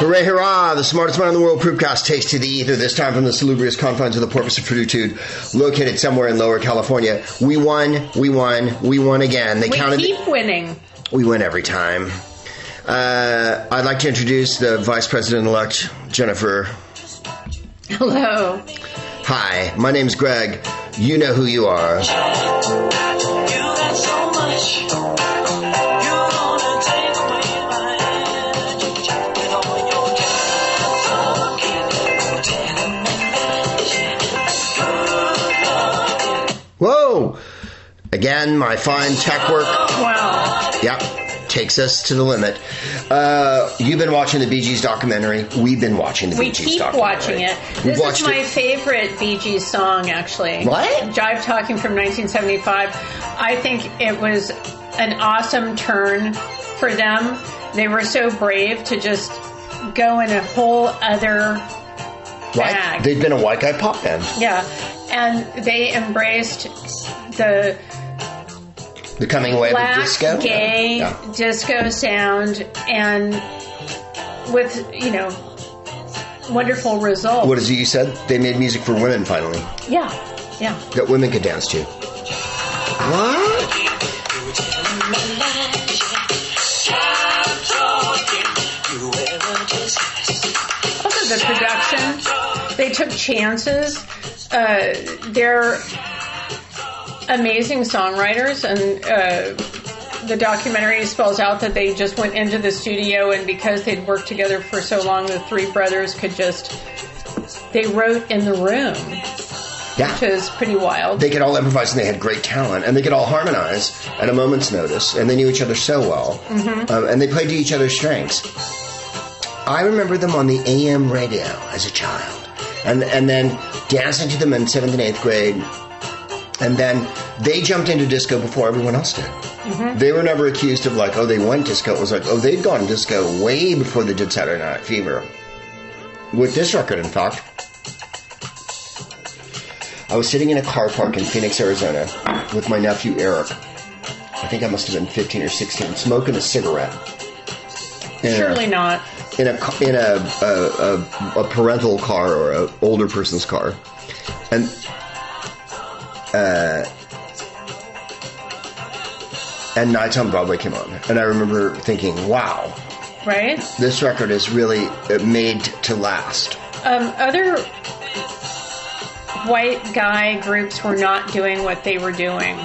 Hooray, hurrah! The smartest man in the world, Proopcast, takes to the ether, this time from the salubrious confines of the Porpoise of Fortitude, located somewhere in Lower California. We won, we won, we won again. They We counted. keep winning. we win every time. Uh, I'd like to introduce the Vice President elect, Jennifer. Hello. Hi, my name's Greg. You know who you are. Again, my fine tech work. Wow. Yep, takes us to the limit. Uh, you've been watching the Bee Gees documentary. We've been watching the We Bee Gees We keep documentary. watching it. We've This is my it. favorite Bee Gees song, actually. What? Jive Talking from 1975. I think it was an awesome turn for them. They were so brave to just go in a whole other Right? They've been a white guy pop band. Yeah. And they embraced the The coming wave black, of disco. gay Yeah. disco sound and with, you know, wonderful results. What is it you said? They made music for women finally Yeah. Yeah. that women could dance to. What? The production, they took chances. Uh, they're amazing songwriters, and uh, the documentary spells out that they just went into the studio, and because they'd worked together for so long, the three brothers could just. They wrote in the room, Yeah. which is pretty wild. They could all improvise and they had great talent and they could all harmonize at a moment's notice and they knew each other so well Mm-hmm. um, and they played to each other's strengths. I remember them on the AM radio as a child and and then dancing to them in seventh and eighth grade. And then they jumped into disco before everyone else did. Mm-hmm. They were never accused of like, oh, they went disco. It was like, oh, they'd gone disco way before they did Saturday Night Fever. With this record, in fact, I was sitting in a car park in Phoenix, Arizona, with my nephew Eric. I think I must have been 15 or 16, smoking a cigarette. In a- Surely not. in a in a a, a, a parental car or an older person's car, and uh, and Nights on Broadway came on, and I remember thinking, "Wow, Right? this record is really uh, made to last." Um, other white guy groups were not doing what they were doing.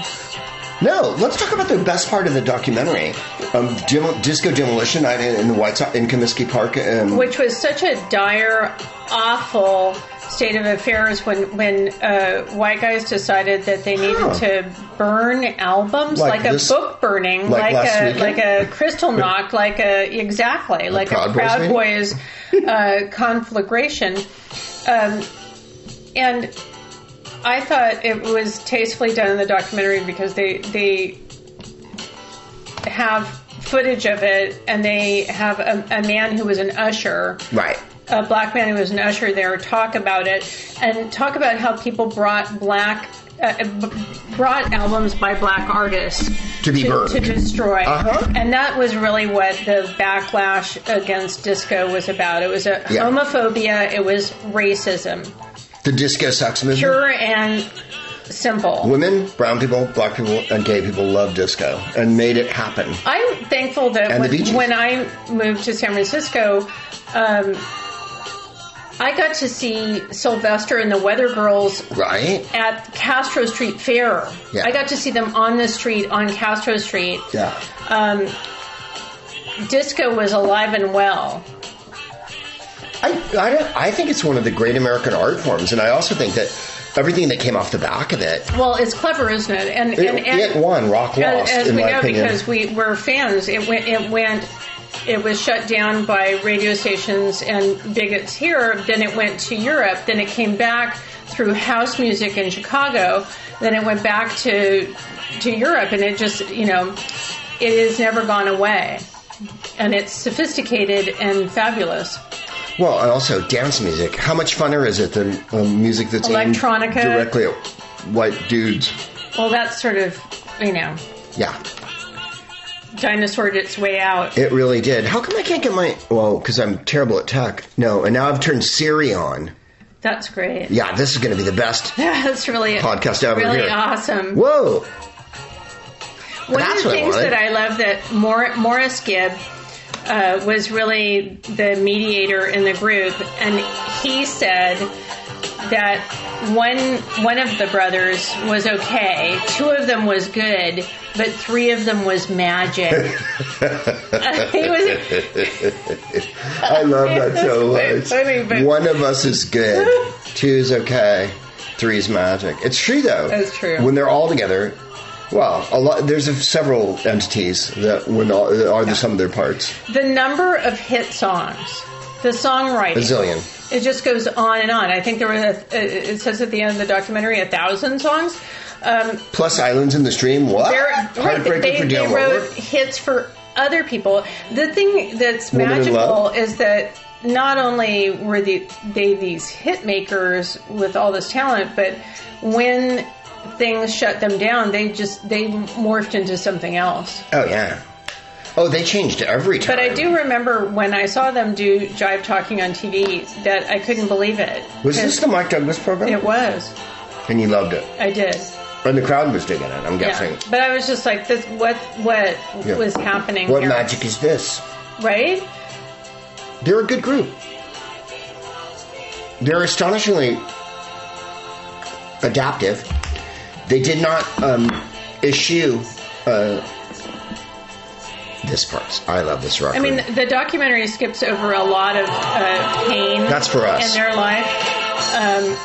No, let's talk about the best part of the documentary. Um, Demo- Disco Demolition Night in, in the White Sox in Comiskey Park. Um, which was such a dire, awful state of affairs when when uh, white guys decided that they needed Huh. to burn albums Like like, this- a book burning, like like, a weekend? like a Kristallnacht, like a exactly like Proud a Boys Proud meeting? Boys uh, conflagration, um, and. I thought it was tastefully done in the documentary because they they have footage of it and they have a, a man who was an usher right. A black man who was an usher there talk about it and talk about how people brought black uh, b- brought albums by black artists To be burned. to destroy Uh-huh. and that was really what the backlash against disco was about it was a Yeah. homophobia it was racism The disco sucks movement. pure and simple Women, brown people, black people, and gay people love disco and made it happen. I'm thankful that when, when I moved to San Francisco, um, I got to see Sylvester and the Weather Girls Right? at Castro Street Fair. Yeah. I got to see them on the street on Castro Street. Yeah. Um, disco was alive and well. I, I, I think it's one of the great American art forms, and I also think that everything that came off the back of it, Well, it's clever, isn't it? And it, and, and it won Rock as, Lost, as in we my know, opinion. because we were fans, it went. It went. It was shut down by radio stations and bigots here. Then it went to Europe. Then it came back through house music in Chicago. Then it went back to to Europe, and it just you know, it has never gone away, and it's sophisticated and fabulous. well, also dance music. How much funner is it than um, music that's aimed Electronica. directly at white dudes? Well, that's sort of you know Yeah. Dinosaured its way out. It really did. How come I can't get my? Well, because I'm terrible at tech. No, and now I've turned Siri on. That's great. Yeah, this is going to be the best That's really podcast ever. really here. awesome. Whoa! One That's of the what I things wanted. that I love that Mor- Maurice Gibb uh, was really the mediator in the group, and he said that one one of the brothers was okay, two of them was good, but three of them was magic. was I love that so much. funny, but- One of us is good, two is okay, three is magic. It's true though. It's true. When they're all together, well, a lot. There's a, several entities that when all, are the sum of their parts. the number of hit songs, the songwriting. A zillion. It just goes on and on. I think there were. A, it says at the end of the documentary a thousand songs. Um, Plus islands in the stream. What? Heartbreaker they, for they wrote hits for other people. The thing that's Woman magical is that not only were the, they these hit makers with all this talent, but when things shut them down, they just they morphed into something else. Oh yeah. Oh, they changed every time. But I do remember when I saw them do Jive Talking on TV that I couldn't believe it. Was this the Mike Douglas program? It was. And you loved it. I did. And the crowd was digging it, I'm Yeah. guessing. But I was just like, this. What? What Yeah. was happening? What here? magic is this? Right? They're a good group. They're astonishingly adaptive. They did not um, eschew uh, this part. I love this record. I mean, the documentary skips over a lot of uh, pain. That's for us. in their life, um,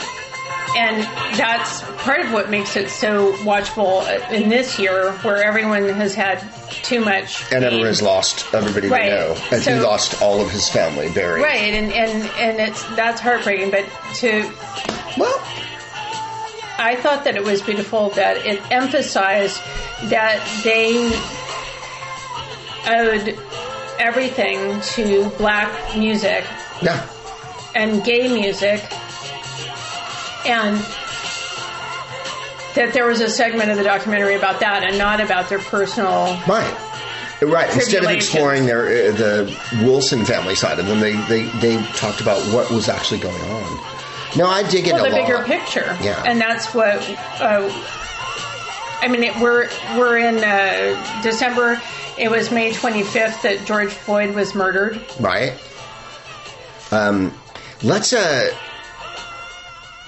and that's part of what makes it so watchable in this year, where everyone has had too much. and pain. everyone has lost everybody Right. they know. And he lost all of his family buried. Right, and, and and it's that's heartbreaking. But to Well, I thought that it was beautiful that it emphasized that they owed everything to black music yeah. and gay music, and that there was a segment of the documentary about that and not about their personal. Right. Right. Instead of exploring their uh, the Wilson family side of them, they, they they talked about what was actually going on. No, I dig it Well, a the lot. bigger picture, Yeah. and that's what. Uh, I mean, it, we're we're in uh, December. It was May 25th that George Floyd was murdered. right? Um, let's uh,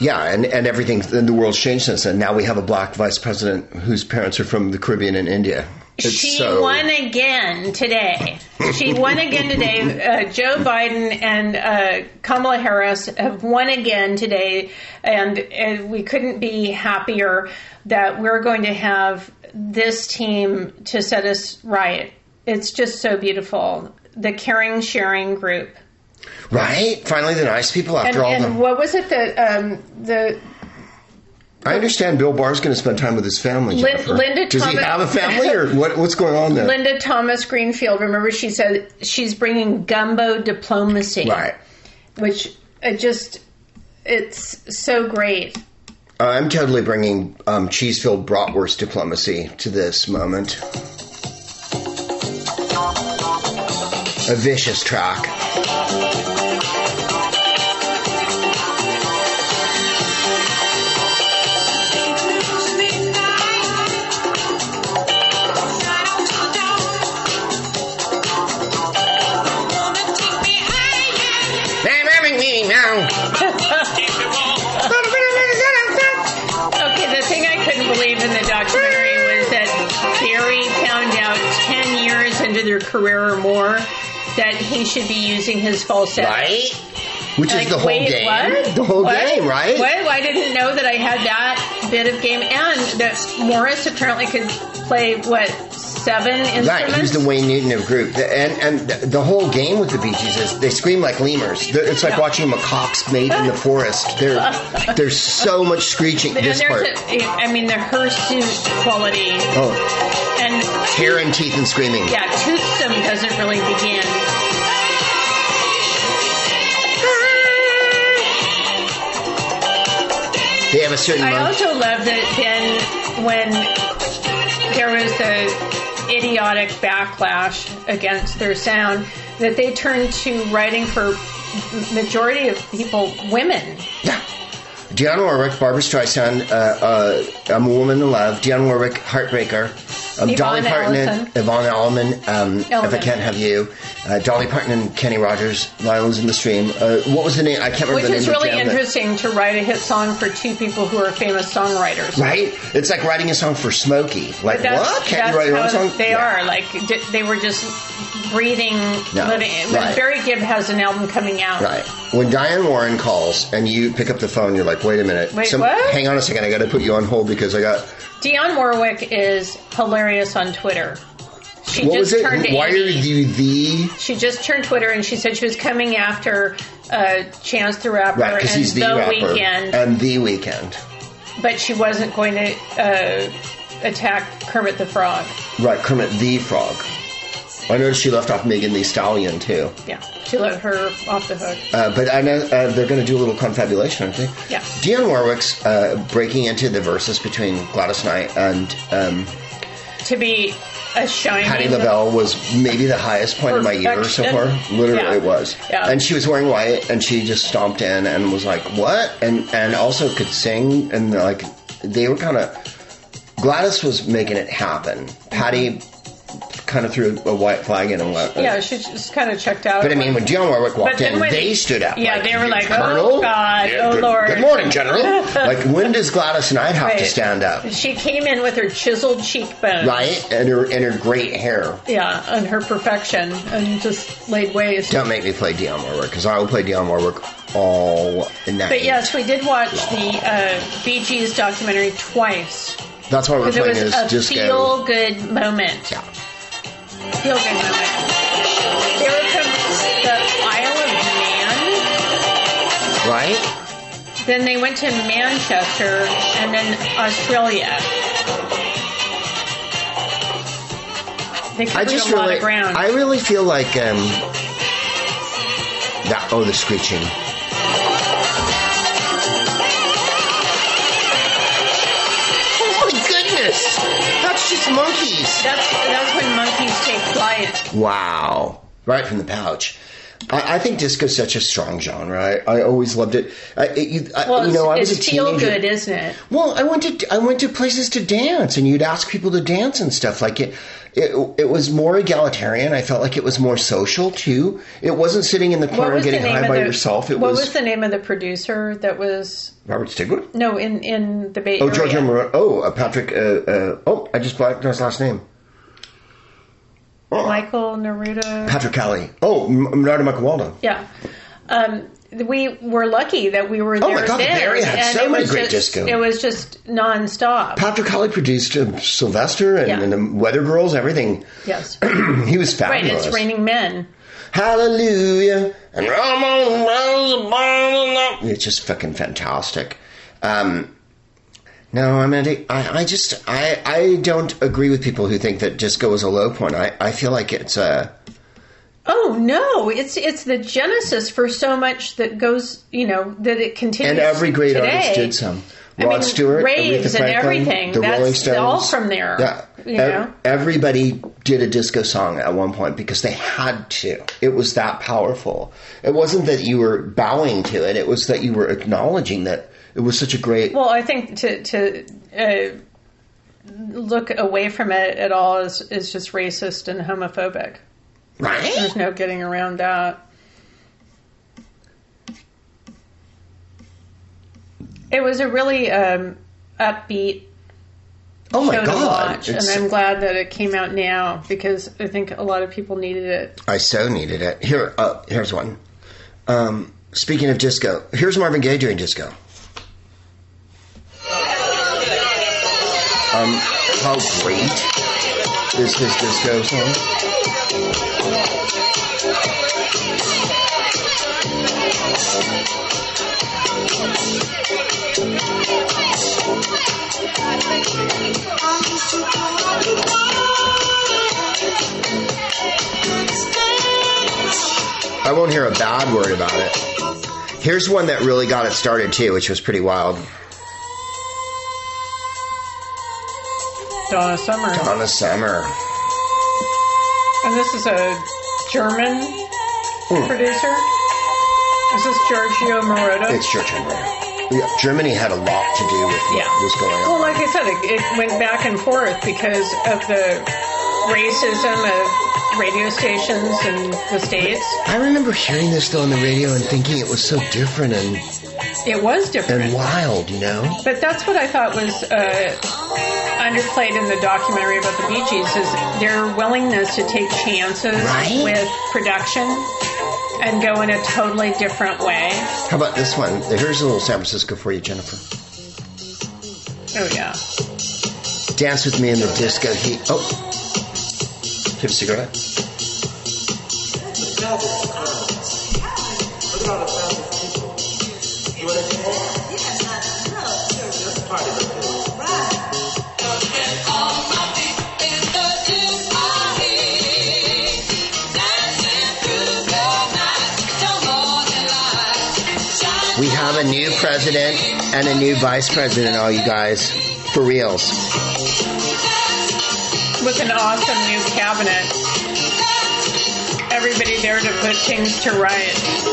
yeah, and and everything in the world's changed since then. Now we have a black vice president whose parents are from the Caribbean and India. It's she so- won again today. She won again today. Uh, Joe Biden and uh, Kamala Harris have won again today, and, and we couldn't be happier that we're going to have this team to set us right. It's just so beautiful. The caring, sharing group. right. Finally, the nice people And, after all and the. what was it that um, the I understand Bill Barr's going to spend time with his family. Jennifer. Linda Does he have a family, or what? What's going on there? Linda Thomas Greenfield? Remember, she said she's bringing gumbo diplomacy. right. which it just it's so great. Uh, I'm totally bringing um, cheese-filled bratwurst diplomacy to this moment. A vicious track. Career or more that he should be using his falsetto. Right? Which Like, is the whole wait, game. what? The whole What? game, right? What? I didn't know that I had that bit of game, and that Maurice apparently could play what seven instruments. Right, he's the Wayne Newton of group, and and the- whole game with the Bee Gees is they scream like lemurs. It's like Yeah. watching macaques made in the forest. There, there's so much screeching. and This part, a, I mean, the hirsute quality, oh, and hair and teeth and screaming. yeah, toothsome doesn't really begin. They have a certain. I mon- also love that then when there was the idiotic backlash against their sound that they turned to writing for majority of people women. Yeah. Dionne Warwick, Barbra Streisand, uh, uh, I'm a Woman in Love, Dionne Warwick, Heartbreaker, um, Dolly Parton and. Yvonne Elliman, um, If I Can't Have You, uh, Dolly Parton and Kenny Rogers, Violins in the Stream. Uh, what was the name? I can't remember Which the is name really of the jam, interesting to write a hit song for two people who are famous songwriters. Right? It's like writing a song for Smokey. Like, what? Can't you write your own song? they Yeah. are. Like di- they were just breathing, No, living. right. Barry Gibb has an album coming out. Right. When Diane Warren calls and you pick up the phone, you're like, wait a minute. Wait, what? Hang on a second. I got to put you on hold because I got. Dionne Warwick is hilarious on Twitter. She What just was it? turned Why are you the. She just turned Twitter and she said she was coming after uh, Chance the Rapper Right, and he's the, the. Weeknd, And the Weeknd. but she wasn't going to uh, attack Kermit the Frog. Right, Kermit the Frog. I noticed she left off Megan Thee Stallion too. Yeah, she let her off the hook. Uh, but I know uh, they're going to do a little confabulation, aren't they? Yeah. Dionne Warwick's uh, breaking into the verses between Gladys Knight and um, To be a shining. Patti LaBelle was maybe the highest point of my year so far. Literally, Yeah. it was. Yeah. And she was wearing white, and she just stomped in and was like, "What?" and and also could sing, and like they were kind of. Gladys was making it happen. Patti kind of threw a white flag in and went. Yeah, she just kind of checked out. But I mean, when Dionne Warwick walked But then in, when- they stood up. Yeah, they were like, Colonel? "Oh, God, oh, good, Lord." Good morning, General. like, when does Gladys Knight have to stand up? She came in with her chiseled cheekbones. Right? And her, and her great hair. Yeah, and her perfection, and just laid waste. Don't make me play Dionne Warwick, because I will play Dionne Warwick all night. But yes, we did watch the uh, Bee Gees documentary twice That's why we're because it playing was is a Disco. feel good moment. Yeah. Feel good moment. They were from the Isle of Man. Right? Then they went to Manchester and then Australia. They covered I just a lot really, of ground. I really feel like um, that. Oh, the screeching. Oh my goodness! Just monkeys. that's that's when monkeys take flight. Wow! Right from the pouch. I, I think is such a strong genre. I, I always loved it. I, it you, I, Well, you know, I was it's a feel teenager. good, isn't it? Well, I went to I went to places to dance, and you'd ask people to dance and stuff. Like it, it, it was more egalitarian. I felt like it was more social too. It wasn't sitting in the corner the getting name high by the yourself. It What was, was the name of the producer that was Robert Stigwood. no in in the Bay Oh, Area? Morone. Oh, uh, Patrick. Uh, uh, oh, I just blacked out his last name. Michael Neruda. Patrick Cowley. Oh, Narda Macawalda. Yeah. Um, we were lucky that we were there. Oh there my God, the then, Area had so it many was great just, disco. It was just nonstop. Patrick Cowley produced uh, Sylvester and, Yeah. and the Weather Girls, everything. yes. he was right. fabulous. It's Raining Men. Hallelujah. And I'm on the rounds of burning up. It's just fucking fantastic. Um, no, I mean, I, I just, I, I don't agree with people who think that disco is a low point. I, I feel like it's a, Oh no! It's it's the genesis for so much that goes. You know that it continues. and every great today. artist did some. I Rod mean, Stewart, raves Aretha and everything. the That's Rolling Stones, all from there, Yeah, you know? everybody did a disco song at one point because they had to. It was that powerful. It wasn't that you were bowing to it; it was that you were acknowledging that it was such a great. Well, I think to to uh, look away from it at all is is just racist and homophobic. right? There's no getting around that. It was a really um, upbeat Oh my show to god! watch, and I'm glad that it came out now because I think a lot of people needed it. I so needed it. Here, uh, here's one. Um, speaking of disco, here's Marvin Gaye doing disco. Um, how great is his disco song? I won't hear a bad word about it. Here's one that really got it started too, which was pretty wild. Donna Summer. Donna Summer. And this is a German Hmm. producer. Is this Giorgio Moroder? It's Giorgio Henry. Yeah, Germany had a lot to do with what Yeah. was going on. Well, like I said, it, it went back and forth because of the racism of radio stations in the states. I remember hearing this though on the radio and thinking it was so different and, It was different. and wild, you know? But that's what I thought was uh, underplayed in the documentary about the Bee Gees is their willingness to take chances Right? with production and go in a totally different way. How about this one? Here's a little San Francisco for you, Jennifer. Oh yeah. Dance with me in the disco heat. Oh. Have a cigarette? A new president and a new vice president, all you guys. For reals. With an awesome new cabinet. Everybody there to put things to right.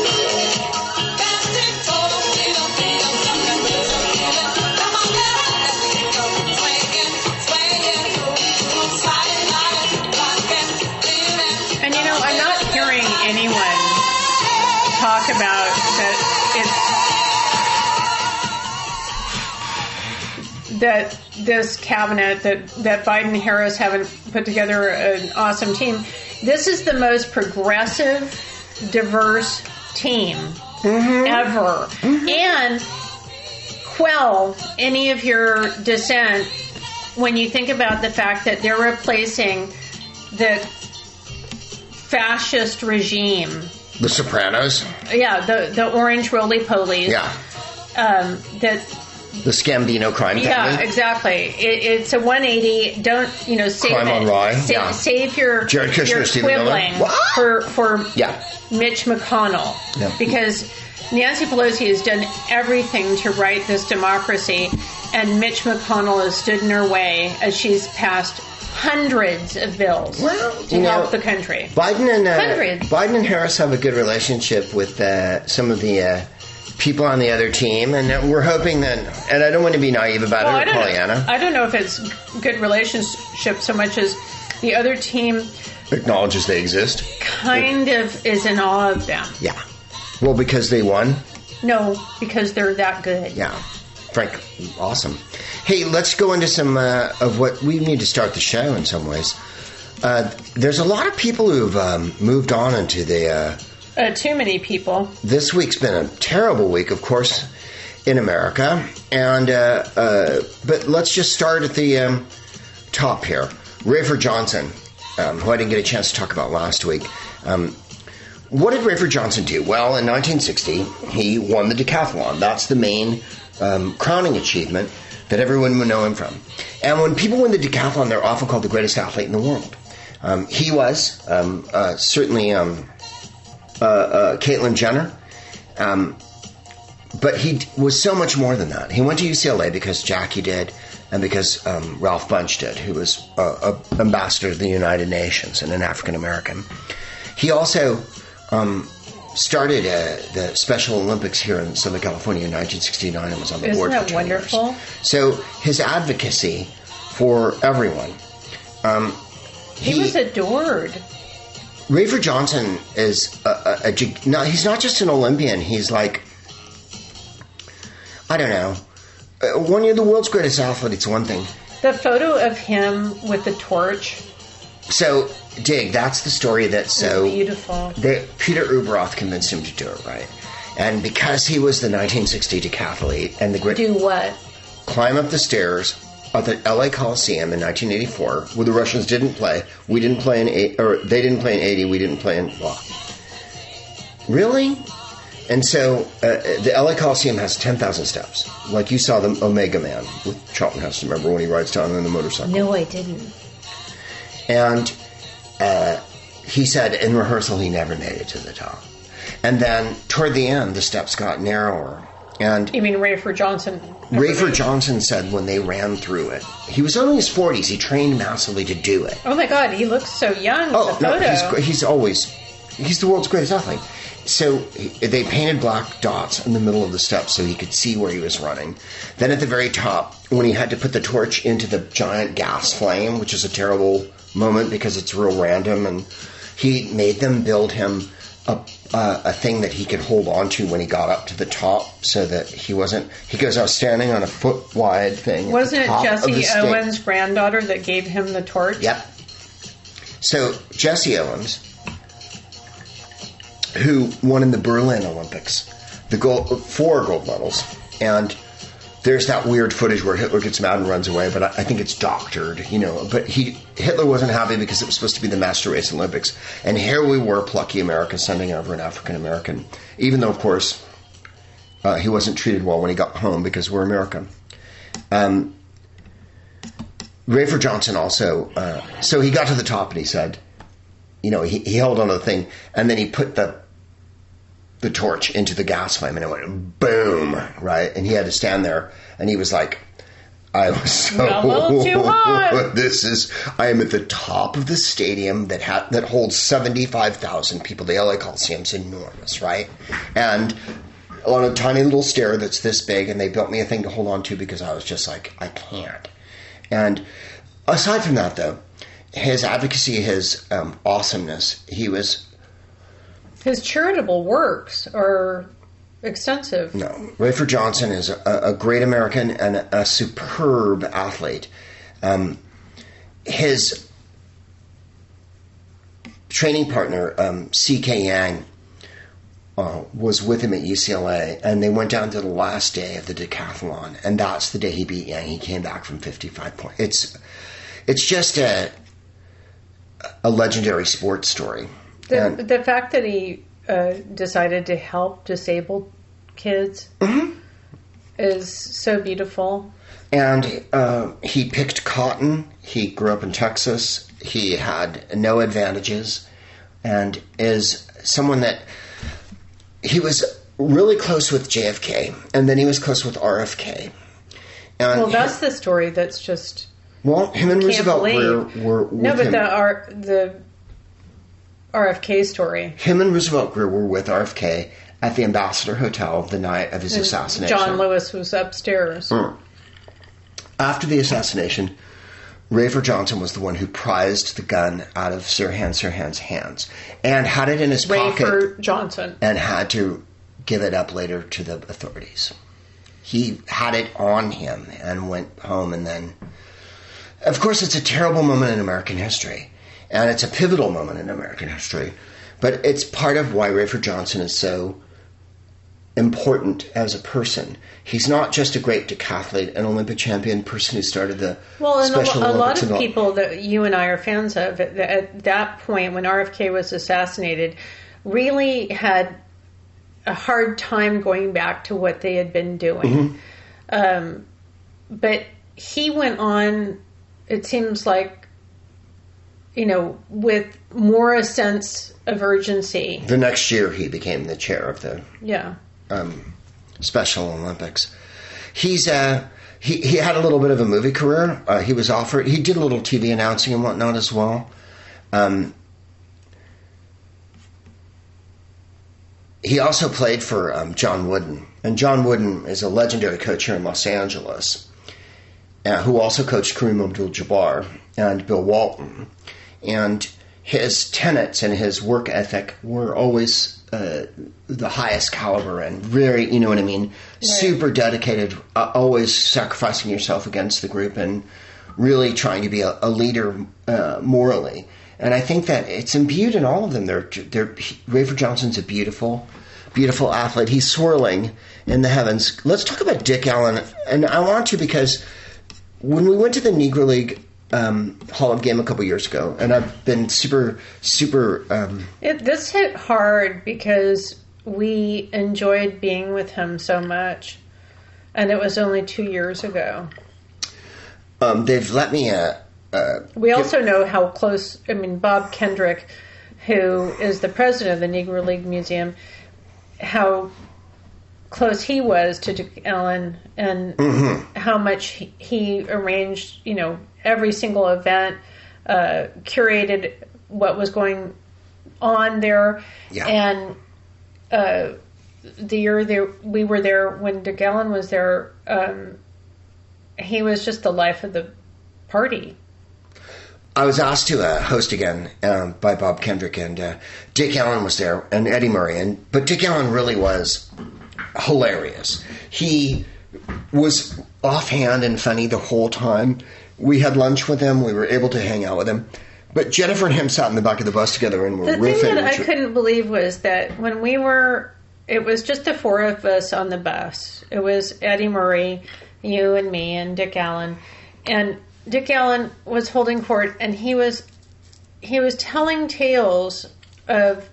That this cabinet that that Biden Harris haven't put together an awesome team. This is the most progressive, diverse team ever, and quell any of your dissent when you think about the fact that they're replacing the fascist regime. The Sopranos. Yeah, the the orange roly polies. Yeah. Um, that The Scambino crime yeah, family. exactly. It, it's a 180. Don't you know? Save Crime it. on Rye, Sa- yeah. Save your Jared Kushner, Stephen Miller. for for Yeah. Mitch McConnell Yeah. because Nancy Pelosi has done everything to right this democracy, and Mitch McConnell has stood in her way as she's passed hundreds of bills Well, to you know, help the country. Biden and uh. Biden and Harris have a good relationship with uh, some of the uh, people on the other team, and we're hoping that. And I don't want to be naive about Well, it, I or don't Pollyanna. know. I don't know if it's good relationship so much as the other team acknowledges they exist. kind of is in awe of them. Yeah. Well, because they won. No, because they're that good. Yeah. Frank, awesome. Hey, let's go into some uh, of what we need to start the show in some ways. Uh, there's a lot of people who've um, moved on into the. Uh, Uh, too many people. this week's been a terrible week, of course, in America. And uh, uh, but let's just start at the um, top here. Rafer Johnson, um, who I didn't get a chance to talk about last week. Um, what did Rafer Johnson do? Well, in 1960, he won the decathlon. That's the main um, crowning achievement that everyone would know him from. And when people win the decathlon, they're often called the greatest athlete in the world. Um, he was um, uh, certainly uh, uh, Caitlyn Jenner. Um, but he was so much more than that. He went to UCLA because Jackie did, and because um, Ralph Bunche did, who was uh, a ambassador to the United Nations and an African American. He also um, started uh, the Special Olympics here in Southern California in 1969 and was on the Isn't board that for 10 years. wonderful? So his advocacy for everyone. Um, He, was adored. Rafer Johnson is a, a, a no, he's not just an Olympian. He's like, I don't know, uh, one of the world's greatest athletes. It's one thing. The photo of him with the torch, So, dig. That's the story that's so beautiful. they, Peter Ueberroth convinced him to do it right, and because he was the 1960 decathlete and the great Do what? climb up the stairs at the LA Coliseum in 1984, where the Russians didn't play. We didn't play in eight, or they didn't play in 80. We didn't play in blah. Really? And so uh, the LA Coliseum has 10,000 steps, like you saw the Omega Man with Charlton Heston. Remember when he rides down on the motorcycle? No, I didn't. And uh, he said in rehearsal he never made it to the top. And then toward the end, the steps got narrower And You mean Rafer Johnson? Rafer Johnson said when they ran through it, he was only in his 40s. He trained massively to do it. Oh my God, he looks so young. in Oh no, he's he's always he's the world's greatest athlete. So they painted black dots in the middle of the steps so he could see where he was running. Then at the very top, when he had to put the torch into the giant gas flame, which is a terrible moment because it's real random, and he made them build him a uh, a thing that he could hold on to when he got up to the top, so that he wasn't. He goes, "I was standing on a foot wide thing." Wasn't it top of the Jesse stage." Owens' granddaughter that gave him the torch? Yep. So Jesse Owens, who won in the Berlin Olympics, the gold, four gold medals, and there's that weird footage where Hitler gets mad and runs away, but I, I think it's doctored, you know. But he Hitler wasn't happy because it was supposed to be the master race Olympics, and here we were, plucky Americans, sending over an African American, even though of course uh, he wasn't treated well when he got home because we're American. Um, Rafer Johnson also, uh, so he got to the top and he said, you know, he, he held on to the thing and then he put the the torch into the gas flame and it went boom, right? And he had to stand there and he was like, I was so A little too hot. this is I am at the top of the stadium that ha- that holds seventy five thousand people. The LA Coliseum's enormous, right? And on a tiny little stair that's this big, and they built me a thing to hold on to because I was just like, I can't. And aside from that, though, his advocacy, his um, awesomeness, he was His charitable works are extensive. no. Rafer Johnson is a, a great American and a, a superb athlete. Um, his training partner, um, C.K. Yang, uh, was with him at UCLA, and they went down to the last day of the decathlon, and that's the day he beat Yang. He came back from 55 points. It's it's just a a legendary sports story. The, And- the fact that he uh, decided to help disabled kids Mm-hmm. is so beautiful. And uh, he picked cotton. He grew up in Texas. He had no advantages, and is someone that he was really close with JFK, and then he was close with RFK. And Well, that's the story that's just well, him and Roosevelt were, believe. were with no, but him. the R, the RFK story. him and Roosevelt were, were with RFK at the Ambassador Hotel the night of his assassination. John Lewis was upstairs. Hmm. After the assassination, Rafer Johnson was the one who prized the gun out of Sirhan Sirhan's hands and had it in his pocket Rafer Johnson. and had to give it up later to the authorities. He had it on him and went home and then of course it's a terrible moment in American history and it's a pivotal moment in American history but it's part of why Rafer Johnson is so important as a person. He's not just a great decathlete, an Olympic champion, person who started the Well, and a, Special lo- a lot of people that you and I are fans of at, at that point when RFK was assassinated really had a hard time going back to what they had been doing. Mm-hmm. Um, but he went on, it seems like, you know, with more a sense of urgency. The next year, he became the chair of the Yeah. um, Special Olympics. He's uh, he he had a little bit of a movie career. Uh, he was offered. He did a little TV announcing and whatnot as well. Um, he also played for um, John Wooden, and John Wooden is a legendary coach here in Los Angeles, uh, who also coached Kareem Abdul-Jabbar and Bill Walton, and his tenets and his work ethic were always uh, the highest caliber and very, you know what I mean, super dedicated, uh, always sacrificing yourself against the group and really trying to be a, a leader uh, morally. And I think that it's imbued in all of them. They're, they're, he, Rafer Johnson's a beautiful, beautiful athlete. He's swirling in the heavens. Let's talk about Dick Allen. And I want to because when we went to the Negro League um, Hall of Game a couple years ago, and I've been super, super. Um, It, this hit hard because we enjoyed being with him so much. And it was only two years ago. um, they've let me. Uh, uh, We also know how close, I mean, Bob Kendrick, who is the president of the Negro League Museum, how close he was to Allen and Mm-hmm. how much he, he arranged, you know, every single event, uh, curated what was going on there, Yeah. and uh, the year there we were there when Dick Allen was there, um, he was just the life of the party. I was asked to uh, host again um, by Bob Kendrick, and uh, Dick Allen was there, and Eddie Murray. And but Dick Allen really was hilarious. He was offhand and funny the whole time. We had lunch with him. We were able to hang out with him. But Jennifer and him sat in the back of the bus together and were The riffing. thing that I couldn't believe was that when we were, it was just the four of us on the bus. It was Eddie Murray, you and me, and Dick Allen. And Dick Allen was holding court, and he was he was telling tales of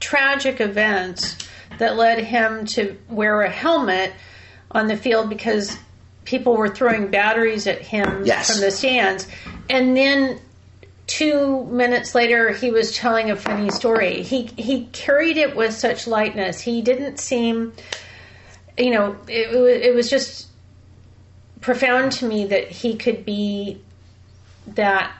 tragic events that led him to wear a helmet on the field because people were throwing batteries at him Yes. from the stands. And then two minutes later he was telling a funny story. He he carried it with such lightness. He didn't seem you know, it, it, was- just profound to me that he could be that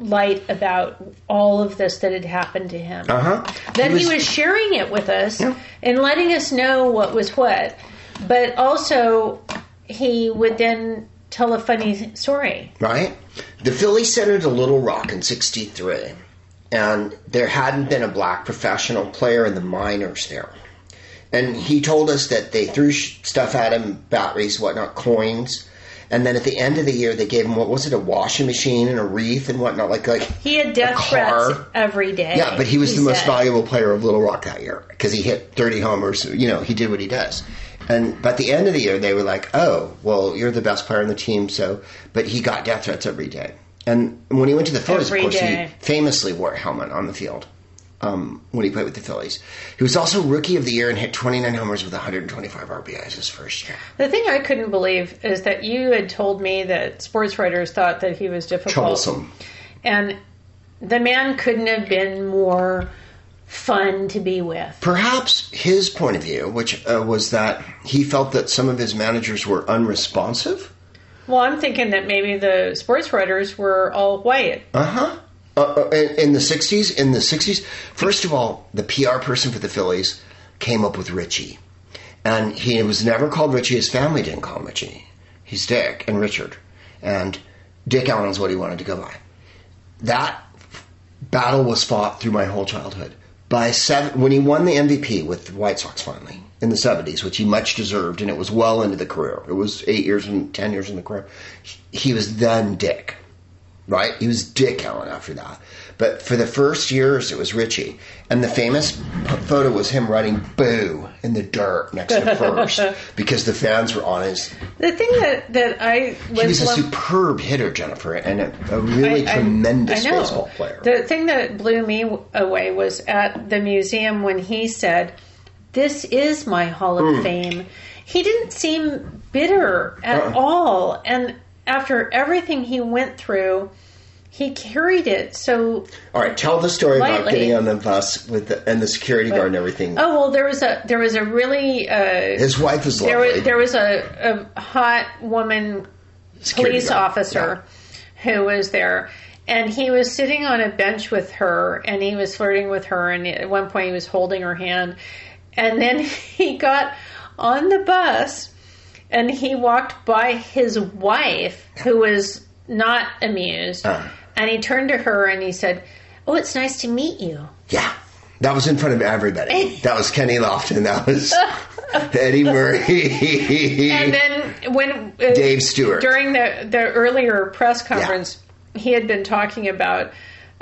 light about all of this that had happened to him Uh-huh. that he was, sharing it with us and letting us know what was what. But also, he would then tell a funny story. right? The Phillies centered a Little Rock in '63, and there hadn't been a black professional player in the minors there. And he told us that they threw stuff at him, batteries, whatnot, coins, and then at the end of the year they gave him what was it, a washing machine and a wreath and whatnot, like like He had death threats every day. yeah. But he was the most valuable player of Little Rock that year because he hit 30 homers. You know, he did what he does. And by the end of the year, they were like, "Oh, well, you're the best player on the team." So, but he got death threats every day. And when he went to the Phillies, Every of course, day. he famously wore a helmet on the field um, when he played with the Phillies. He was also Rookie of the Year and hit 29 homers with 125 RBIs his first year. The thing I couldn't believe is that you had told me that sports writers thought that he was difficult. Troublesome. And the man couldn't have been more fun to be with. Perhaps his point of view, which uh, was that he felt that some of his managers were unresponsive. Well, I'm thinking that maybe the sports writers were all white. Uh-huh. Uh, uh, in, in the 60s, in the 60s, first of all, the PR person for the Phillies came up with Richie. And he was never called Richie. His family didn't call him Richie. He's Dick and Richard. And Dick Allen's what he wanted to go by. That battle was fought through my whole childhood. By seven, when he won the MVP with the White Sox finally in the 70s, which he much deserved, and it was well into the career. It was eight years and ten years in the career. He was then Dick right? He was Dick Allen after that. But for the first years, it was Richie. And the famous p- photo was him writing boo in the dirt next to first because the fans were on his. The thing that, that I was, He was a superb hitter, Jennifer, and a, a really I- I- tremendous I know. baseball player. The thing that blew me away was at the museum when he said, "This is my Hall of Hmm. Fame." He didn't seem bitter at Uh-uh. all, and after everything he went through, he carried it so. All right, tell the story about getting on the bus with the, and the security guard and everything. Oh well, there was a there was a really uh, His wife was there was there was a, a hot woman Security police guard. officer who was there and he was sitting on a bench with her and he was flirting with her and at one point he was holding her hand and then he got on the bus and he walked by his wife who was not amused Uh. And he turned to her and he said oh it's nice to meet you Yeah. That was in front of everybody. that was Kenny Lofton. That was Eddie Murray. and then when uh, Dave Stewart. during the the earlier press conference, he had been talking about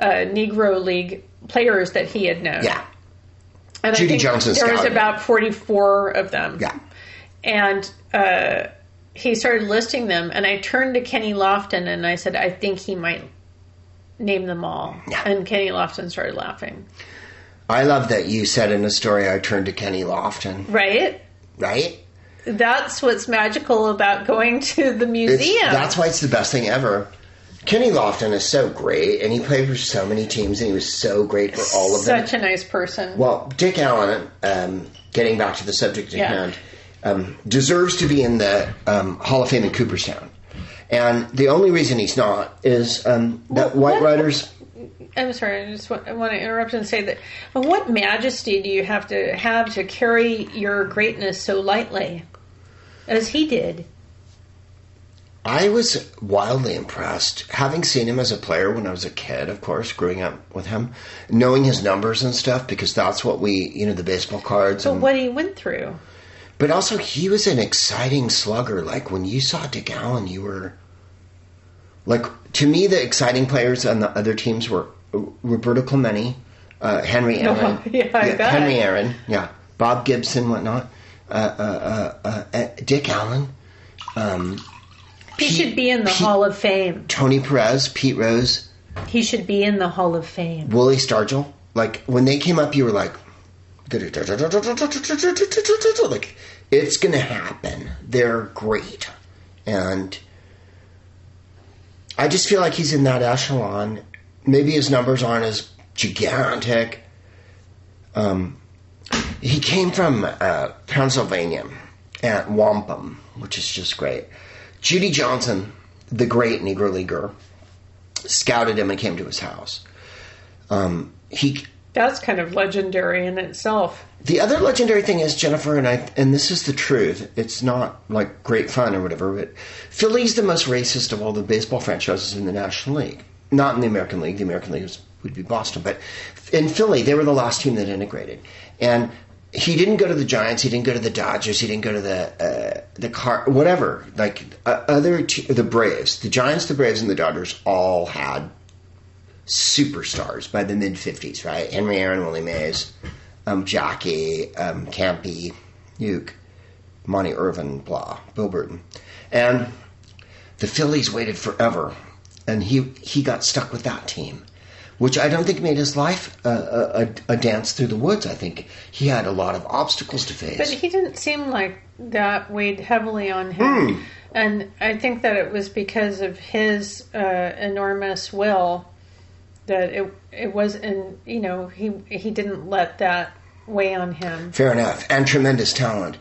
uh, Negro League players that he had known. yeah. and I Judy think Johnson There was about forty four of them. Yeah. and uh, he started listing them, and I turned to Kenny Lofton and I said, "I think he might." Name them all, Yeah. and Kenny Lofton started laughing. I love that you said in a story I turned to Kenny Lofton, Right? right? That's what's magical about going to the It's, museum. that's why it's the best thing ever. Kenny Lofton is so great, and he played for so many teams, and he was so great for all of them. Such a nice person. Well, Dick Allen um, getting back to the subject at Yeah. hand, um, deserves to be in the um, Hall of Fame in Cooperstown. And the only reason he's not is um, that Well, white what- riders. I'm sorry, I just want, I want to interrupt and say that what majesty do you have to have to carry your greatness so lightly, as he did? I was wildly impressed, having seen him as a player when I was a kid, of course, growing up with him, knowing his numbers and stuff, because that's what we, you know, the baseball cards. But and, what he went through. But also, he was an exciting slugger. Like when you saw Dick Allen, you were like to me the exciting players on the other teams were uh, Roberto Clemente, uh, Henry Oh, Aaron, yeah, I bet. Henry Aaron, yeah, Bob Gibson, whatnot, uh, uh, uh, uh, uh, Dick Allen, um, He Pete- should be in the Pete- Hall of Fame. Tony Perez, Pete Rose, He should be in the Hall of Fame. Willie Stargell. Like when they came up, you were like, like it's gonna happen. They're great, and I just feel like he's in that echelon. Maybe his numbers aren't as gigantic. Um, he came from uh, Pennsylvania at Wampum, which is just great. Judy Johnson, the great Negro leaguer, scouted him and came to his house. Um, he That's kind of legendary in itself. the other legendary thing is Jennifer and I, and this is the truth. It's not like great fun or whatever, but Philly's the most racist of all the baseball franchises in the National League. Not in the American League. The American League would be Boston, but in Philly, they were the last team that integrated. And he didn't go to the Giants. He didn't go to the Dodgers. He didn't go to the uh, the car, whatever. Like uh, other t- the Braves, the Giants, the Braves, and the Dodgers all had superstars by the mid 50s, right? Henry Aaron, Willie Mays, um, Jackie, um, Campy, Uke, Monte Irvin, blah, Bill Bruton. And the Phillies waited forever, and he, he got stuck with that team, which I don't think made his life a, a, a- dance through the woods. I think he had a lot of obstacles to face. But he didn't seem like that weighed heavily on him. And I think that it was because of his uh, enormous will that it it was and you know he he didn't let that weigh on him. Fair enough. And tremendous talent.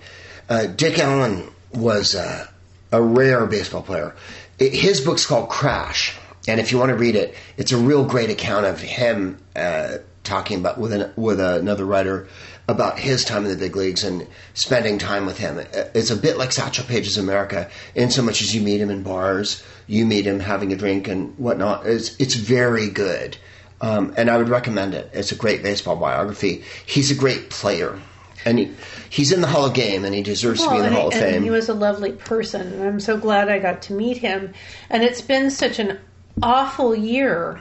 Uh, Dick Allen was uh, a rare baseball player. I his book's called Crash. And if you want to read it, it's a real great account of him uh, talking about with, an, with another writer about his time in the big leagues and spending time with him. It's a bit like Satchel Paige's America, in so much as you meet him in bars, you meet him having a drink and whatnot. It's, it's very good. Um, and I would recommend it. It's a great baseball biography. He's a great player. And he, he's in the Hall of Game, and he deserves to be in the Hall of and Fame. he was a lovely person, and I'm so glad I got to meet him. And it's been such an awful year.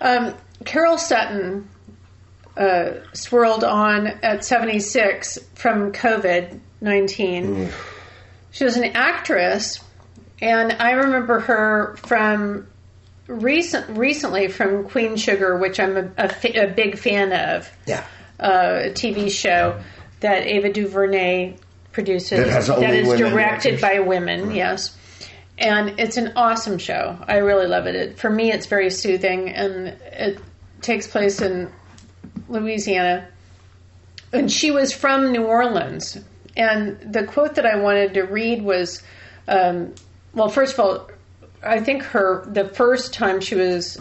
Um, Carol Sutton uh, swirled on at 76 from COVID 19. She was an actress, and I remember her from recent recently from Queen Sugar, which I'm a, a, a big fan of yeah. uh, TV show that Ava DuVernay produces That that is directed by women. Yes, and it's an awesome show. I really love it. it. For me, it's very soothing, and it takes place in Louisiana. And she was from New Orleans. And the quote that I wanted to read was, um, well, first of all, I think her the first time she was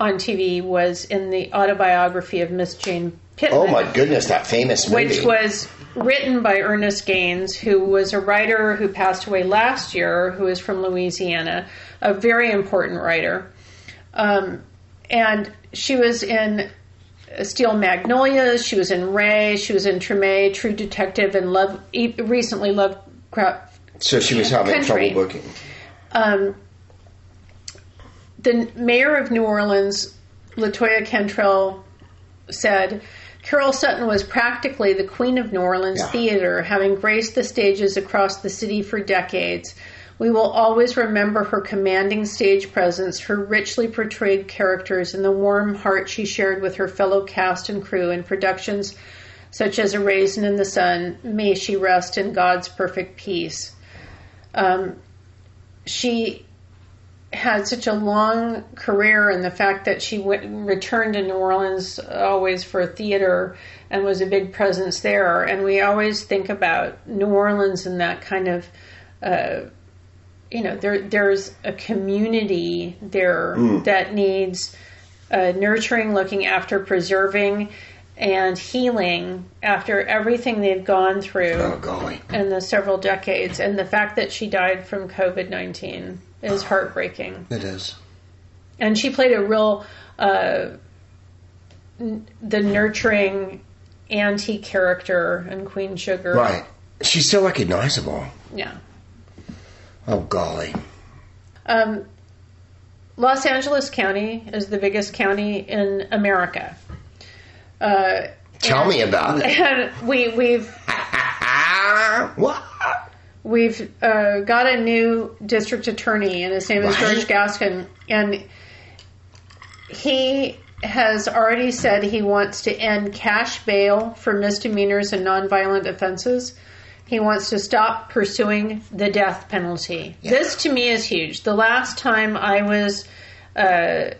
on TV was in the autobiography of Miss Jane Pittman, Oh my goodness, that famous movie. which was written by Ernest Gaines, who was a writer who passed away last year, who is from Louisiana, a very important writer. Um, and she was in Steel Magnolias, she was in Ray, she was in Treme, True Detective, and Love. Recently, Lovecraft so she was having Country. trouble booking. um, the mayor of New Orleans, LaToya Cantrell, said Carol Sutton was practically the queen of New Orleans Yeah. theater, having graced the stages across the city for decades. We will always remember her commanding stage presence, her richly portrayed characters, and the warm heart she shared with her fellow cast and crew in productions such as A Raisin in the Sun, May She Rest in God's Perfect Peace. Um, she had such a long career, and the fact that she went, returned to New Orleans always for theater and was a big presence there. And we always think about New Orleans and that kind of, uh, you know, there there's a community there that needs uh, nurturing, looking after, preserving, and healing after everything they've gone through Oh, in the several decades. And the fact that she died from COVID 19 is heartbreaking. It is. And she played a real, uh, n- the nurturing anti character in Queen Sugar. Right. She's still recognizable. Yeah. Oh, golly. Um, Los Angeles County is the biggest county in America. Uh, Tell me about it. and we, we've what? We've uh, got a new district attorney, and his name is. George Gascon, and he has already said he wants to end cash bail for misdemeanors and nonviolent offenses. He wants to stop pursuing the death penalty. This to me is huge. The last time I was uh,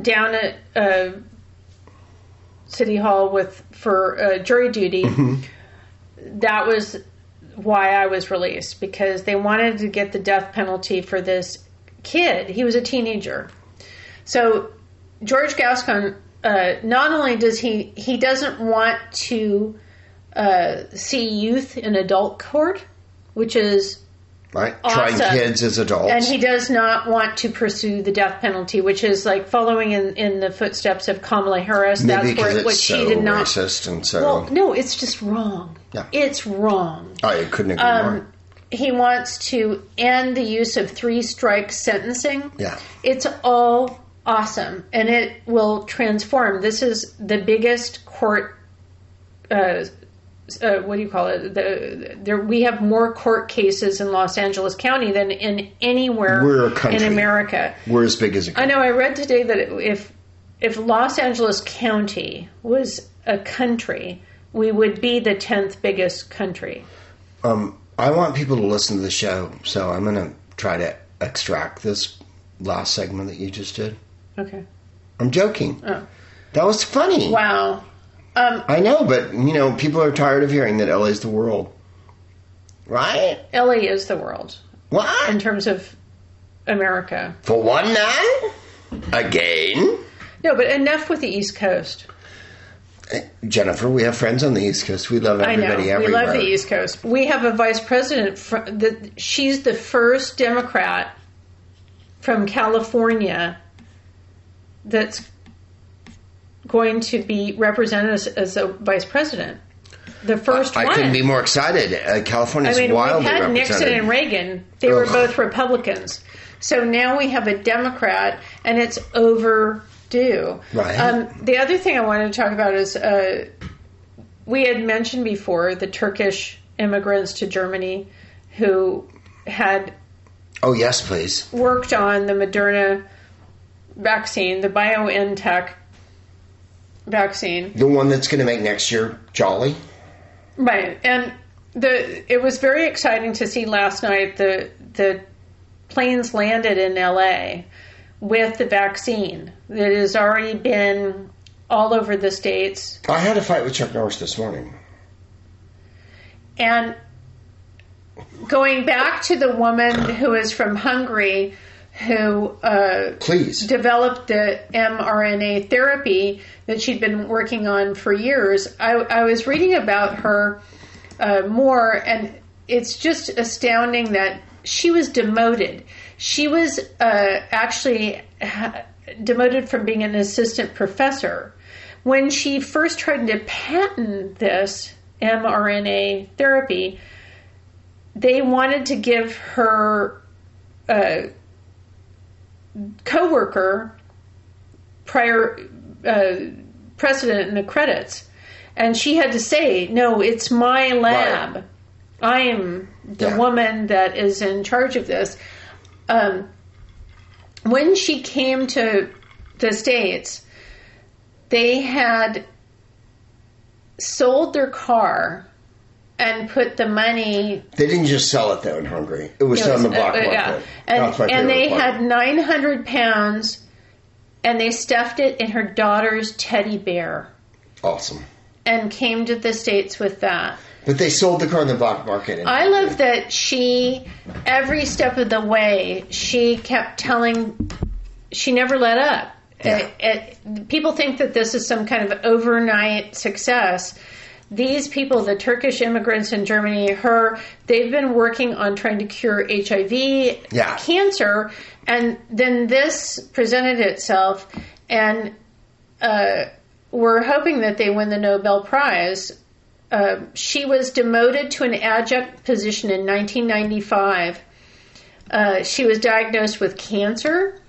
down at uh, City Hall with for uh, jury duty, that was why I was released because they wanted to get the death penalty for this kid. He was a teenager. So George Gascon, uh, not only does he he doesn't want to uh, see youth in adult court, which is Right? Trying kids as adults. and he does not want to pursue the death penalty, which is like following in, in the footsteps of Kamala Harris. Maybe That's where it's what so she did not. racist and so. Well, no, it's just wrong. Yeah. It's wrong. I couldn't agree Um, more. he wants to end the use of three strike sentencing. Yeah. It's all awesome and it will transform. This is the biggest court. Uh, uh, what do you call it? The, there, we have more court cases in Los Angeles County than in anywhere We're a country. in America. We're as big as a I know. I read today that if if Los Angeles County was a country, we would be the tenth biggest country. Um, I want people to listen to the show, so I'm going to try to extract this last segment that you just did. Okay. I'm joking. Oh. That was funny. Wow. Um, I know, but you know, people are tired of hearing that LA is the world, right? LA is the world in terms of America. for one now? Again, No, but enough with the East Coast. Jennifer. We have friends on the East Coast. We love I know. everybody We everywhere. love the East Coast. We have a vice president. Fr- the, she's the first Democrat from California that's going to be represented as, as a vice president. The first I one. couldn't be more excited. Uh, California's I mean, wildly we've had Nixon and Reagan. They were both Republicans. So now we have a Democrat, and it's overdue. Right. Um, the other thing I wanted to talk about is uh, we had mentioned before the Turkish immigrants to Germany who had oh yes, please. worked on the Moderna vaccine, the BioNTech vaccine. The one that's going to make next year jolly. Right, and the it was very exciting to see last night the the planes landed in L.A. with the vaccine that has already been all over the states, I had a fight with Chuck Norris this morning. and going back to the woman who is from Hungary who uh, Please. developed the mRNA therapy that she'd been working on for years. I, I was reading about her uh, more, and it's just astounding that she was demoted. She was uh, actually ha- demoted from being an assistant professor. When she first tried to patent this mRNA therapy, they wanted to give her uh, coworker prior uh, precedent in the credits, and she had to say, "No, it's my lab. Right. I am the Yeah. woman that is in charge of this." Um, when she came to the states, they had sold their car and put the money. They didn't just sell it though in Hungary. It was it was- in the black uh, market. yeah. And, and they part. had 900 pounds and they stuffed it in her daughter's teddy bear awesome. and came to the States with that. But they sold the car in the black market. in I love that she, every step of the way, she kept telling, she never let up. Yeah. Uh, uh, people think that this is some kind of overnight success. These people, the Turkish immigrants in Germany, her, they've been working on trying to cure HIV, Yeah. cancer, and then this presented itself, and uh, we're hoping that they win the Nobel Prize. Uh, she was demoted to an adjunct position in 1995. Uh, she was diagnosed with cancer.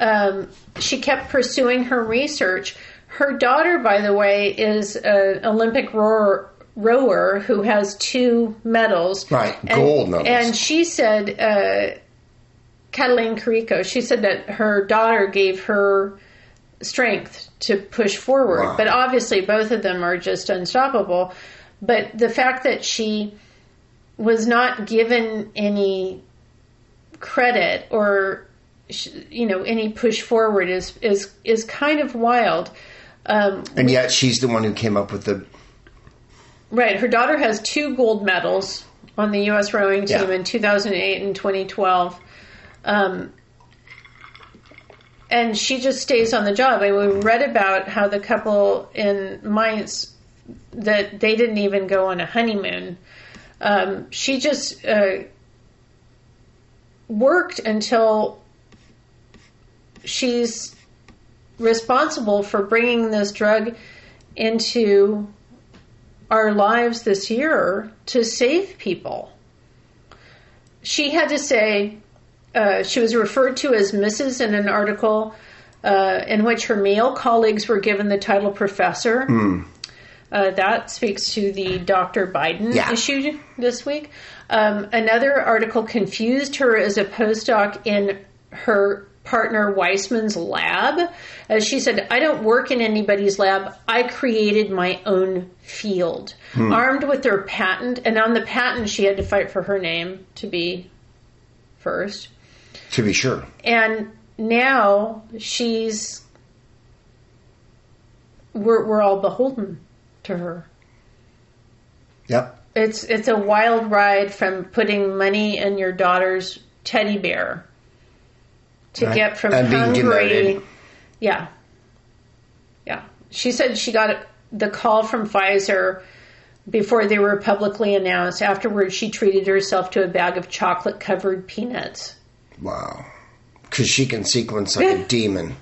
Um, she kept pursuing her research. Her daughter, by the way, is an Olympic rower, rower who has two medals. Right, And- gold medals. And she said, uh, Katalin Karikó, she said that her daughter gave her strength to push forward. Wow. But obviously, both of them are just unstoppable. But the fact that she was not given any credit or you know any push forward is is is kind of wild. Um, And yet she's the one who came up with the. Right. Her daughter has two gold medals on the U.S. rowing team Yeah. in 2008 and 2012. Um, and she just stays on the job. I mean, we read about how the couple in Mainz that they didn't even go on a honeymoon. Um, she just uh, worked until she's responsible for bringing this drug into our lives this year to save people. She had to say, uh, she was referred to as Mrs. in an article uh, in which her male colleagues were given the title professor. Uh, that speaks to the Dr. Biden Yeah. issue this week. Um, another article confused her as a postdoc in her partner Weissman's lab. As she said, I don't work in anybody's lab. I created my own field. Hmm. Armed with their patent, and on the patent, she had to fight for her name to be first. To be sure. And now she's. We're, we're all beholden to her. Yep. It's it's a wild ride from putting money in your daughter's teddy bear to Right. get from And Hungary. Yeah, yeah. She said she got the call from Pfizer before they were publicly announced. Afterwards, she treated herself to a bag of chocolate-covered peanuts. Wow. Because she can sequence like a demon.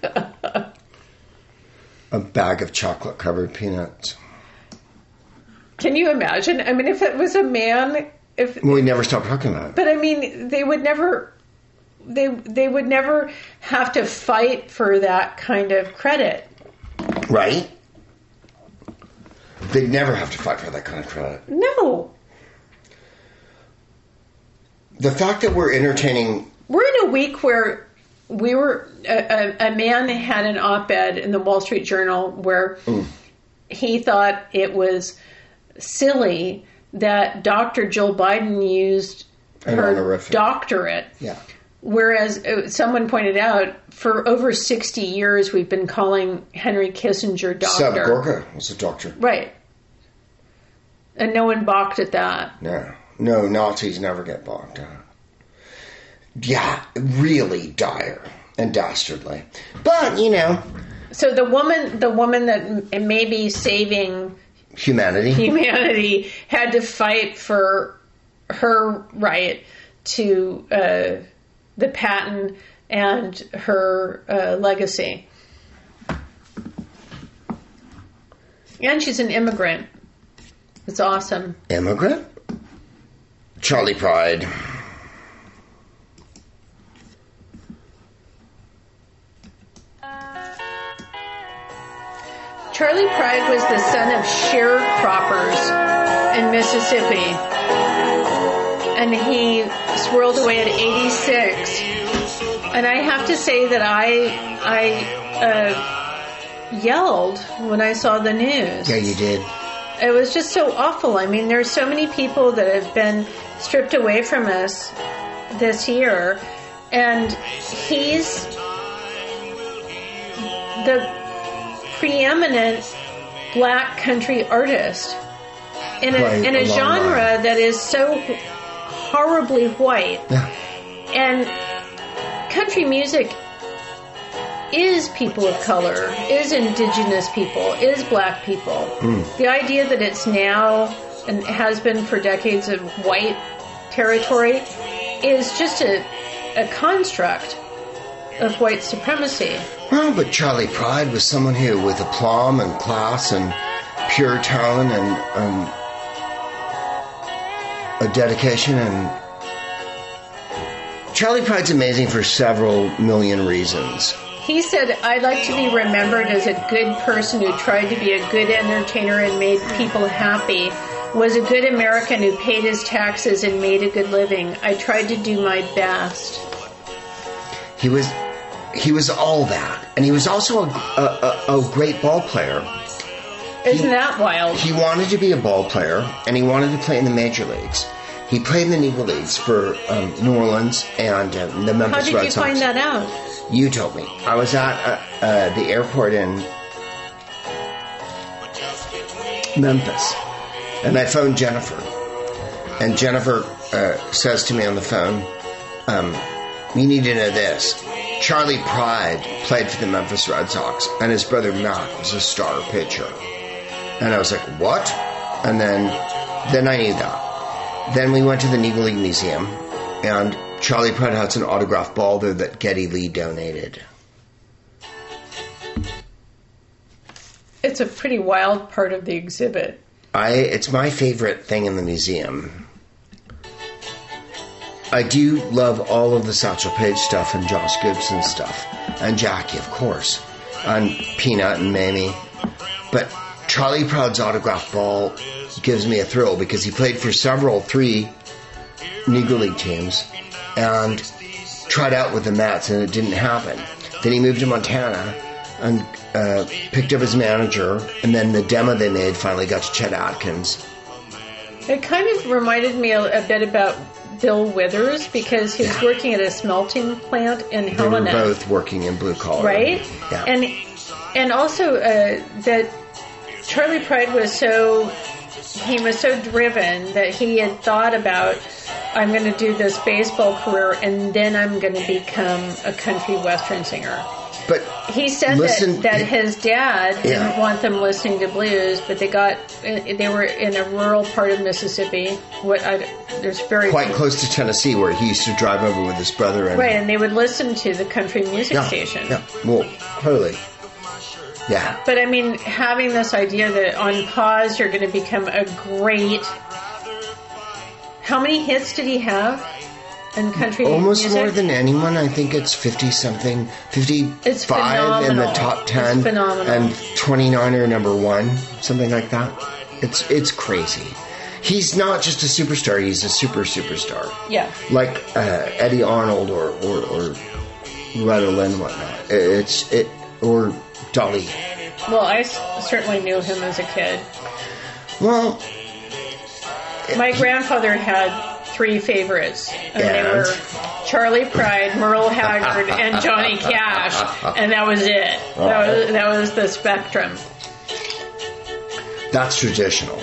A bag of chocolate covered peanuts. Can you imagine? I mean, if it was a man, if We never stop talking about it. But I mean, they would never. They they would never have to fight for that kind of credit. Right? They'd never have to fight for that kind of credit. No, The fact that we're entertaining we're in a week where we were. A, a, a man had an op-ed in the Wall Street Journal where mm. he thought it was silly that Dr. Jill Biden used her doctorate. Yeah. Whereas uh, someone pointed out, for over 60 years, we've been calling Henry Kissinger doctor. Gorka was a doctor. Right. And no one balked at that. No. No, Nazis never get balked down. Yeah, really dire and dastardly. But, you know, So the woman, the woman that may be saving humanity. humanity, had to fight for her right to uh, the patent and her uh, legacy. And she's an immigrant. It's awesome. Immigrant? Charley Pride. Charley Pride was the son of sharecroppers in Mississippi. And he swirled away at 86. And I have to say that I I uh, yelled when I saw the news. Yeah, you did. it was just so awful. I mean, there's so many people that have been stripped away from us this year, and he's the preeminent black country artist in a, Right, in a genre that is so horribly white. Yeah. And country music is people of color, is indigenous people, is black people. Hmm. The idea that it's now and has been for decades of white territory is just a, a construct of white supremacy. Well, but Charley Pride was someone who, with aplomb and class and pure talent and um, a dedication and. Charley Pride's amazing for several million reasons. He said, I'd like to be remembered as a good person who tried to be a good entertainer and made people happy, was a good American who paid his taxes and made a good living. I tried to do my best. He was, he was all that, and he was also a, a, a, a great ball player. Isn't that wild? He wanted to be a ball player, and he wanted to play in the major leagues. He played in the Negro Leagues for um, New Orleans and uh, the Memphis Red Sox. How did Red you Sox. find that out? You told me. I was at uh, uh, the airport in Memphis, and I phoned Jennifer, and Jennifer uh, says to me on the phone, um, "You need to know this: Charley Pride played for the Memphis Red Sox, and his brother Mac was a star pitcher." And I was like, "What?" And then, then I knew that. Then we went to the Negro League Museum, and Charley Pride has an autographed ball there that Geddy Lee donated. It's a pretty wild part of the exhibit. I it's my favorite thing in the museum. I do love all of the Satchel Paige stuff and Josh Gibson stuff and Jackie, of course, and Peanut and Mamie. But Charley Pride's autograph ball gives me a thrill because he played for several three Negro League teams and tried out with the Mets and it didn't happen. Then he moved to Montana and uh, picked up his manager, and then the demo they made finally got to Chet Atkins. It kind of reminded me a, a bit about Bill Withers because he was working at a smelting plant in They were both working in blue collar, right? Yeah. And and also uh, that Charley Pride was so he was so driven that he had thought about I'm going to do this baseball career and then I'm going to become a country western singer. but He said Listen- that, that his dad didn't want them listening to blues, but they got they were in a rural part of Mississippi. What I, there's very quite close to Tennessee, where he used to drive over with his brother and right, and they would listen to the country music yeah, station. yeah, well, totally, yeah. But I mean, having this idea that on pause you're going to become a great. How many hits did he have in country Almost music? more than anyone. I think it's fifty something, 55 It's in the top ten, It's phenomenal. and twenty nine are number one, something like that. It's it's crazy. He's not just a superstar; he's a super superstar. Yeah, like uh, Eddy Arnold or or, or Loretta Lynn and whatnot. It's it or Dolly. well, I s- certainly knew him as a kid. Well, My grandfather had three favorites, and they were Charley Pride, Merle Haggard, and Johnny Cash, and that was it. That was that was the spectrum. that's traditional.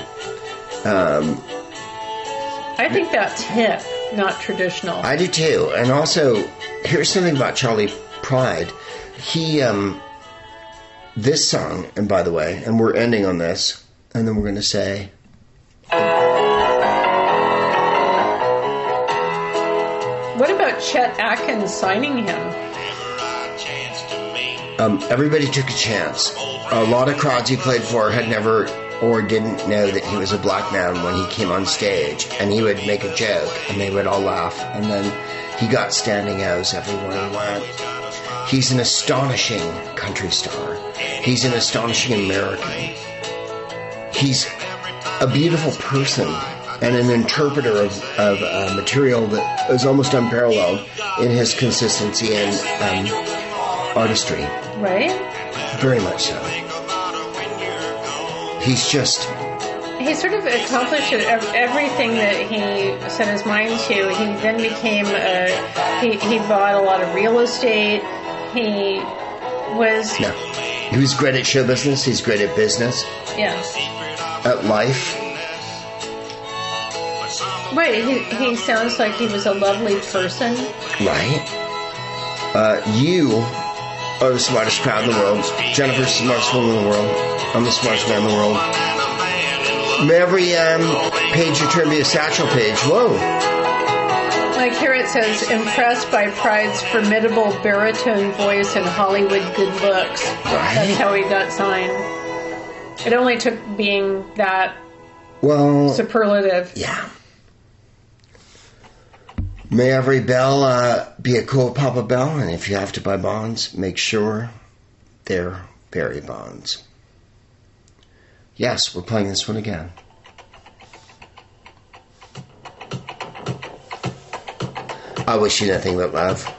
Um, I think that's hip, not traditional. I do too. And also, here's something about Charlie Pride. He um, this song, and by the way, and we're ending on this, and then we're going to say. What about Chet Atkins signing him? Um, everybody took a chance. A lot of crowds he played for had never or didn't know that he was a black man when he came on stage, and he would make a joke, and they would all laugh, and then he got standing O's everywhere he went. He's an astonishing country star. He's an astonishing American. He's a beautiful person and an interpreter of, of uh, material that is almost unparalleled in his consistency and um, artistry. Right? Very much so. He's just he sort of accomplished everything that he set his mind to. He then became a, he, he bought a lot of real estate. He was, No. He was great at show business. He's great at business, yeah. at life. Right, he, he sounds like he was a lovely person. Right. Uh, you are the smartest crowd in the world. Jennifer's the smartest woman in the world. I'm the smartest man in the world. Every um, page you turn be a satchel page. Whoa. Like here it says, impressed by Pride's formidable baritone voice and Hollywood good looks. That's how he got signed. It only took being that Well, superlative. yeah. May every bell uh, be a cool Papa Bell, and if you have to buy bonds, make sure they're Barry bonds. Yes, we're playing this one again. I wish you nothing but love.